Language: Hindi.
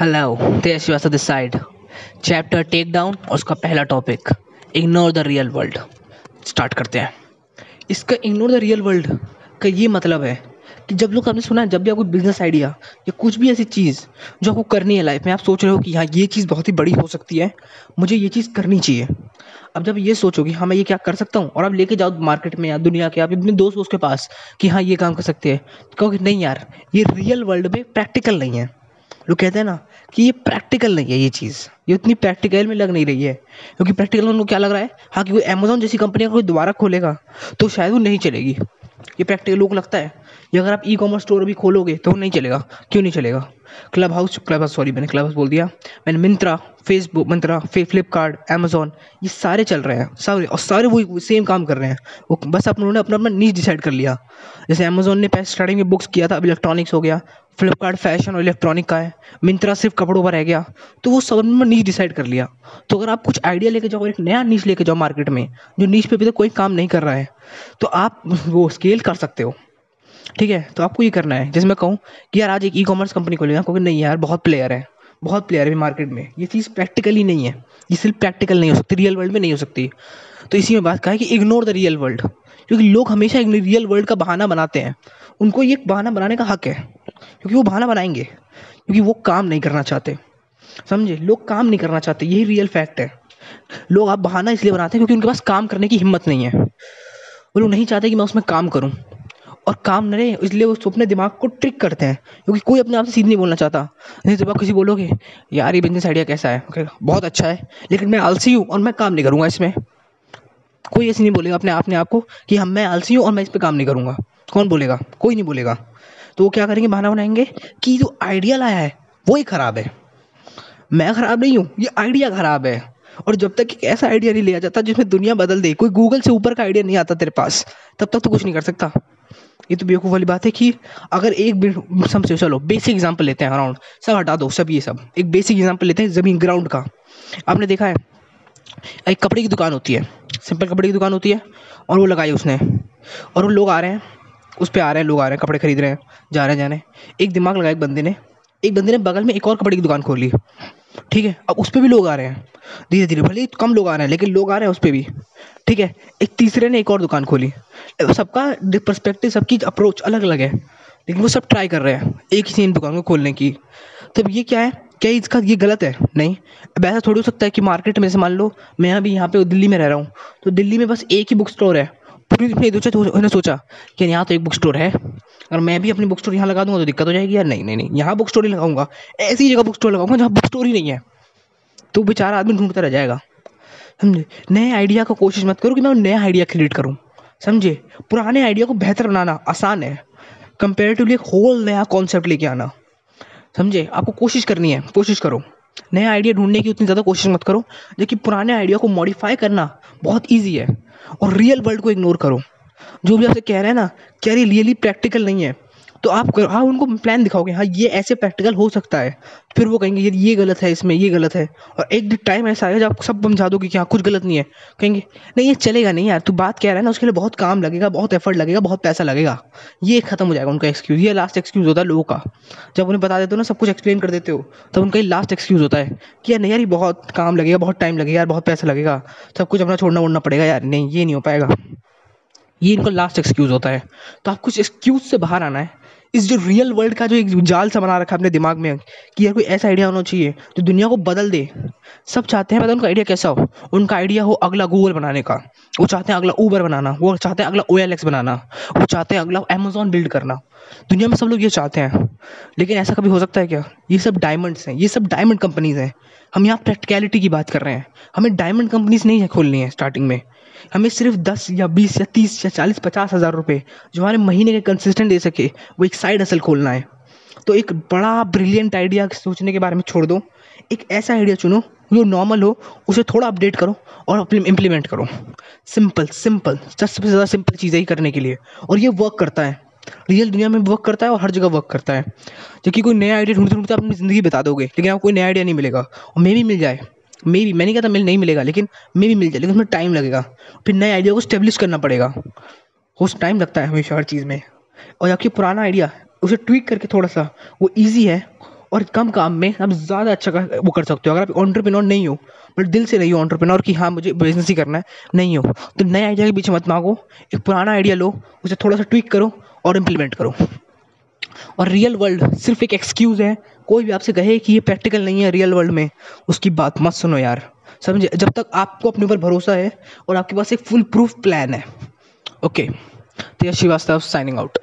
Hello Tej Srivastava this side chapter take down और उसका पहला topic ignore the real world start करते हैं. इसका इग्नोर द रियल वर्ल्ड का ये मतलब है कि जब लोग आपने सुना है, जब भी आपको बिज़नेस आइडिया या कुछ भी ऐसी चीज़ जो आपको करनी है लाइफ में, आप सोच रहे हो कि हाँ ये चीज़ बहुत ही बड़ी हो सकती है, मुझे ये चीज़ करनी चाहिए। अब जब ये सोचोगे हाँ मैं ये क्या कर सकता हूँ? और आप लेके जाओ मार्केट में या दुनिया के, आप अपने दोस्त दोस्त के पास कि हाँ ये काम कर सकते हैं। तो कहोगे, नहीं यार, ये रियल वर्ल्ड में प्रैक्टिकल नहीं है। लोग कहते हैं ना कि ये प्रैक्टिकल नहीं है ये चीज़। ये उतनी प्रैक्टिकल में लग नहीं रही है। क्योंकि प्रैक्टिकल उनको क्या लग रहा है? हाँ कि वो अमेजोन जैसी कंपनी अगर कोई दोबारा खोलेगा तो शायद वो नहीं चलेगी। ये प्रैक्टिकल लोग लगता है ये अगर आप ई कॉमर्स स्टोर भी खोलोगे तो नहीं चलेगा। क्यों नहीं चलेगा? Clubhouse Clubhouse sorry मैंने क्लब हाउस बोल दिया। मैंने मिंत्रा फेसबुक मिंत्रा फ्लिपकार्ट अमेजोन ये सारे चल रहे हैं। सारे और सारे वही सेम काम कर रहे हैं। वो बस आप उन्होंने अपना अपना नीच डिसाइड कर लिया। जैसे अमेजोन ने पहले स्टार्टिंग में बुक्स किया था, अब इलेक्ट्रॉनिक्स हो गया। फ्लिपकार्ट फ़ैशन और इलेक्ट्रॉनिक का है। मिंत्रा सिर्फ़ कपड़ों पर रह गया। तो वो सब में नीच डिसाइड कर लिया। तो अगर आप कुछ आइडिया लेके जाओ, एक नया नीच लेके जाओ मार्केट में, जो नीच पे भी तो कोई काम नहीं कर रहा है तो आप वो स्केल कर सकते हो। ठीक है तो आपको ये करना है। जैसे मैं कहूँ कि यार आज एक ई कॉमर्स कंपनी खोलेगा, क्योंकि नहीं यार, बहुत प्लेयर है। बहुत प्लेयर है मार्केट में। ये चीज़ प्रैक्टिकली नहीं है। ये सिर्फ़ प्रैक्टिकल नहीं हो सकती रियल वर्ल्ड में नहीं हो सकती। तो इसी में बात कहा है कि इग्नोर द रियल वर्ल्ड क्योंकि लोग हमेशा रियल वर्ल्ड का बहाना बनाते हैं। उनको ये बहाना बनाने का हक है। क्योंकि वो बहाना बनाएँगे। क्योंकि वो काम नहीं करना चाहते। समझे? लोग काम नहीं करना चाहते। यही रियल फैक्ट है। लोग, आप बहाना इसलिए बनाते हैं क्योंकि उनके पास काम करने की हिम्मत नहीं है। वो लोग नहीं चाहते कि मैं उसमें काम करूँ। और काम न रहे इसलिए वो अपने दिमाग को ट्रिक करते हैं क्योंकि कोई अपने आप से सीधे नहीं बोलना चाहता। नहीं जब आप किसी बोलोगे यार ये बिज़नेस आइडिया कैसा है? okay, बहुत अच्छा है लेकिन मैं आलसी हूँ और मैं काम नहीं करूँगा इसमें। कोई ऐसे नहीं बोलेगा अपने अपने आप को कि हम मैं आलसी हूँ और मैं इस पर काम नहीं करूँगा। कौन बोलेगा? कोई नहीं बोलेगा। तो वो क्या करेंगे? बहाना बनाएँगे कि जो आइडिया लाया है वो ही ख़राब है। मैं ख़राब नहीं हूँ ये आइडिया ख़राब है। और जब तक एक ऐसा आइडिया नहीं लिया जाता जिसमें दुनिया बदल दे कोई गूगल से ऊपर का आइडिया नहीं आता तेरे पास तब तक तो कुछ नहीं कर सकता। ये तो बेवकूफ़ वाली बात है कि अगर एक समझो, चलो बेसिक एग्जांपल लेते हैं अराउंड सब हटा दो, सब ये सब। एक बेसिक एग्जांपल लेते हैं, ज़मीन ग्राउंड का। आपने देखा है, एक कपड़े की दुकान होती है सिंपल कपड़े की दुकान होती है, और वो लगाई उसने। और वो लोग आ रहे हैं, उस पर आ रहे हैं, लोग आ रहे हैं, कपड़े खरीद रहे हैं, जा रहे हैं, जा रहे हैं। एक दिमाग लगाया एक बंदे ने, एक बंदे ने बगल में एक और कपड़े की दुकान खोली ठीक है, अब उस पर भी लोग आ रहे हैं। धीरे धीरे भले कम लोग आ रहे हैं, लेकिन लोग आ रहे हैं उस पर भी। ठीक है? एक तीसरे ने एक और दुकान खोली। सबका परस्पेक्टिव सबकी अप्रोच अलग अलग है, लेकिन वो सब ट्राई कर रहे हैं, एक ही सेम दुकान को खोलने की। तब ये क्या है? क्या इसका, ये गलत है? नहीं। अब ऐसा थोड़ी हो सकता है कि मार्केट में से मान लो, मैं अभी यहाँ पे दिल्ली में रह रहा हूँ तो दिल्ली में बस एक ही बुक स्टोर है। पूरी दुनिया तो उन्होंने सोचा कि यहाँ तो एक बुक स्टोर है अगर मैं भी अपनी बुक स्टोर यहाँ लगा दूँगा तो दिक्कत हो जाएगी यार। नहीं नहीं नहीं, यहाँ बुक स्टोर ही लगाऊँगा, ऐसी जगह बुक स्टोर लगाऊँगा जहाँ बुक स्टोर ही नहीं है। तो बेचारा आदमी ढूंढता रह जाएगा। समझे नए आइडिया को कोशिश मत करो कि मैं नया आइडिया क्रिएट करूँ। समझे? पुराने आइडिया को बेहतर बनाना आसान है। कंपेरेटिवली एक होल नया कॉन्सेप्ट लेके आना। समझे? आपको कोशिश करनी है। कोशिश करो। नया आइडिया ढूँढने की उतनी ज़्यादा कोशिश मत करो लेकिन पुराने आइडिया को मॉडिफाई करना बहुत ईजी है। और रियल वर्ल्ड को इग्नोर करो। जो भी आपसे कह रहे हैं ना क्या रियली प्रैक्टिकल नहीं है। तो आप हाँ उनको प्लान दिखाओगे हाँ ये ऐसे प्रैक्टिकल हो सकता है। फिर वो कहेंगे ये गलत है इसमें, ये गलत है। और एक दिन टाइम ऐसा आएगा जब आप सब समझा दोगे कि हाँ कुछ गलत नहीं है। कहेंगे, नहीं, ये चलेगा नहीं यार, तू बात कह रहा है ना, उसके लिए बहुत काम लगेगा, बहुत एफर्ट लगेगा, बहुत पैसा लगेगा। ये खत्म हो जाएगा उनका एक्सक्यूज़ ये लास्ट एक्सक्यूज़ होता है लोगों का। जब उन्हें बता देते हो ना, सब कुछ एक्सप्लेन कर देते हो, तब उनका ये लास्ट एक्सक्यूज़ होता है कि यार, नहीं यार, ये बहुत काम लगेगा, बहुत टाइम लगेगा यार, बहुत पैसा लगेगा, सब कुछ अपना छोड़ना वोड़ना पड़ेगा यार। नहीं, ये नहीं हो पाएगा। ये इनका लास्ट एक्सक्यूज़ होता है। तो आप कुछ एक्सक्यूज़ से बाहर आना है। इस जो रियल वर्ल्ड का जो एक जाल सा बना रखा है अपने दिमाग में, कि यार कोई ऐसा आइडिया होना चाहिए जो दुनिया को बदल दे। सब चाहते हैं, पता उनका आइडिया कैसा हो? उनका आइडिया हो अगला गूगल बनाने का। वो चाहते हैं अगला ऊबर बनाना। वो चाहते हैं अगला ओएलएक्स बनाना। वो चाहते हैं अगला अमेजोन बिल्ड करना। दुनिया में सब लोग ये चाहते हैं। लेकिन ऐसा कभी हो सकता है क्या? ये सब डायमंड्स हैं। ये सब डायमंड कंपनीज़ हैं। हम यहाँ प्रैक्टिकलिटी की बात कर रहे हैं। हमें डायमंड कंपनीज़ नहीं है खोलनी है स्टार्टिंग में। हमें सिर्फ़ दस या बीस या तीस या चालीस पचास हज़ार रुपये जो हमारे महीने के कंसिस्टेंट दे सके, वो एक साइड असल खोलना है। तो एक बड़ा ब्रिलियंट आइडिया सोचने के बारे में छोड़ दो। एक ऐसा आइडिया चुनो, जो नॉर्मल हो, उसे थोड़ा अपडेट करो और अपने इम्प्लीमेंट करो। सिंपल सिंपल सबसे ज़्यादा सिंपल चीज़ें ही करने के लिए। और ये वर्क करता है। रियल दुनिया में वर्क करता है और हर जगह वर्क करता है। जबकि कोई नया आइडिया ढूंढते ढूंढते अपनी ज़िंदगी बता दोगे, लेकिन आपको कोई नया आइडिया नहीं मिलेगा। और मे भी मिल जाए। मे भी मैंने कहा था मिल नहीं मिलेगा, लेकिन मे भी मिल जाए, लेकिन उसमें टाइम लगेगा। फिर नए आइडिया को स्टेब्लिश करना पड़ेगा। उस टाइम लगता है हमेशा हर चीज़ में। और जबकि पुराना आइडिया उसे ट्वीक करके थोड़ा सा वो ईजी है। और कम काम में आप ज़्यादा अच्छा कर- वो कर सकते हो। अगर आप ऑन्टरप्रेन्योर नहीं हो, बट दिल से नहीं हो ऑन्टरप्रेन्योर कि हाँ मुझे बिज़नेस ही करना है, नहीं हो तो नए आइडिया के पीछे मत मांगो। एक पुराना आइडिया लो, उसे थोड़ा सा ट्विक करो और इम्प्लीमेंट करो। और रियल वर्ल्ड सिर्फ़ एक एक्सक्यूज़ है। कोई भी आपसे कहे कि ये प्रैक्टिकल नहीं है रियल वर्ल्ड में, उसकी बात मत सुनो यार। समझे? जब तक आपको अपने ऊपर भरोसा है और आपके पास एक फुल प्रूफ प्लान है। ओके तो यश श्रीवास्तव साइनिंग आउट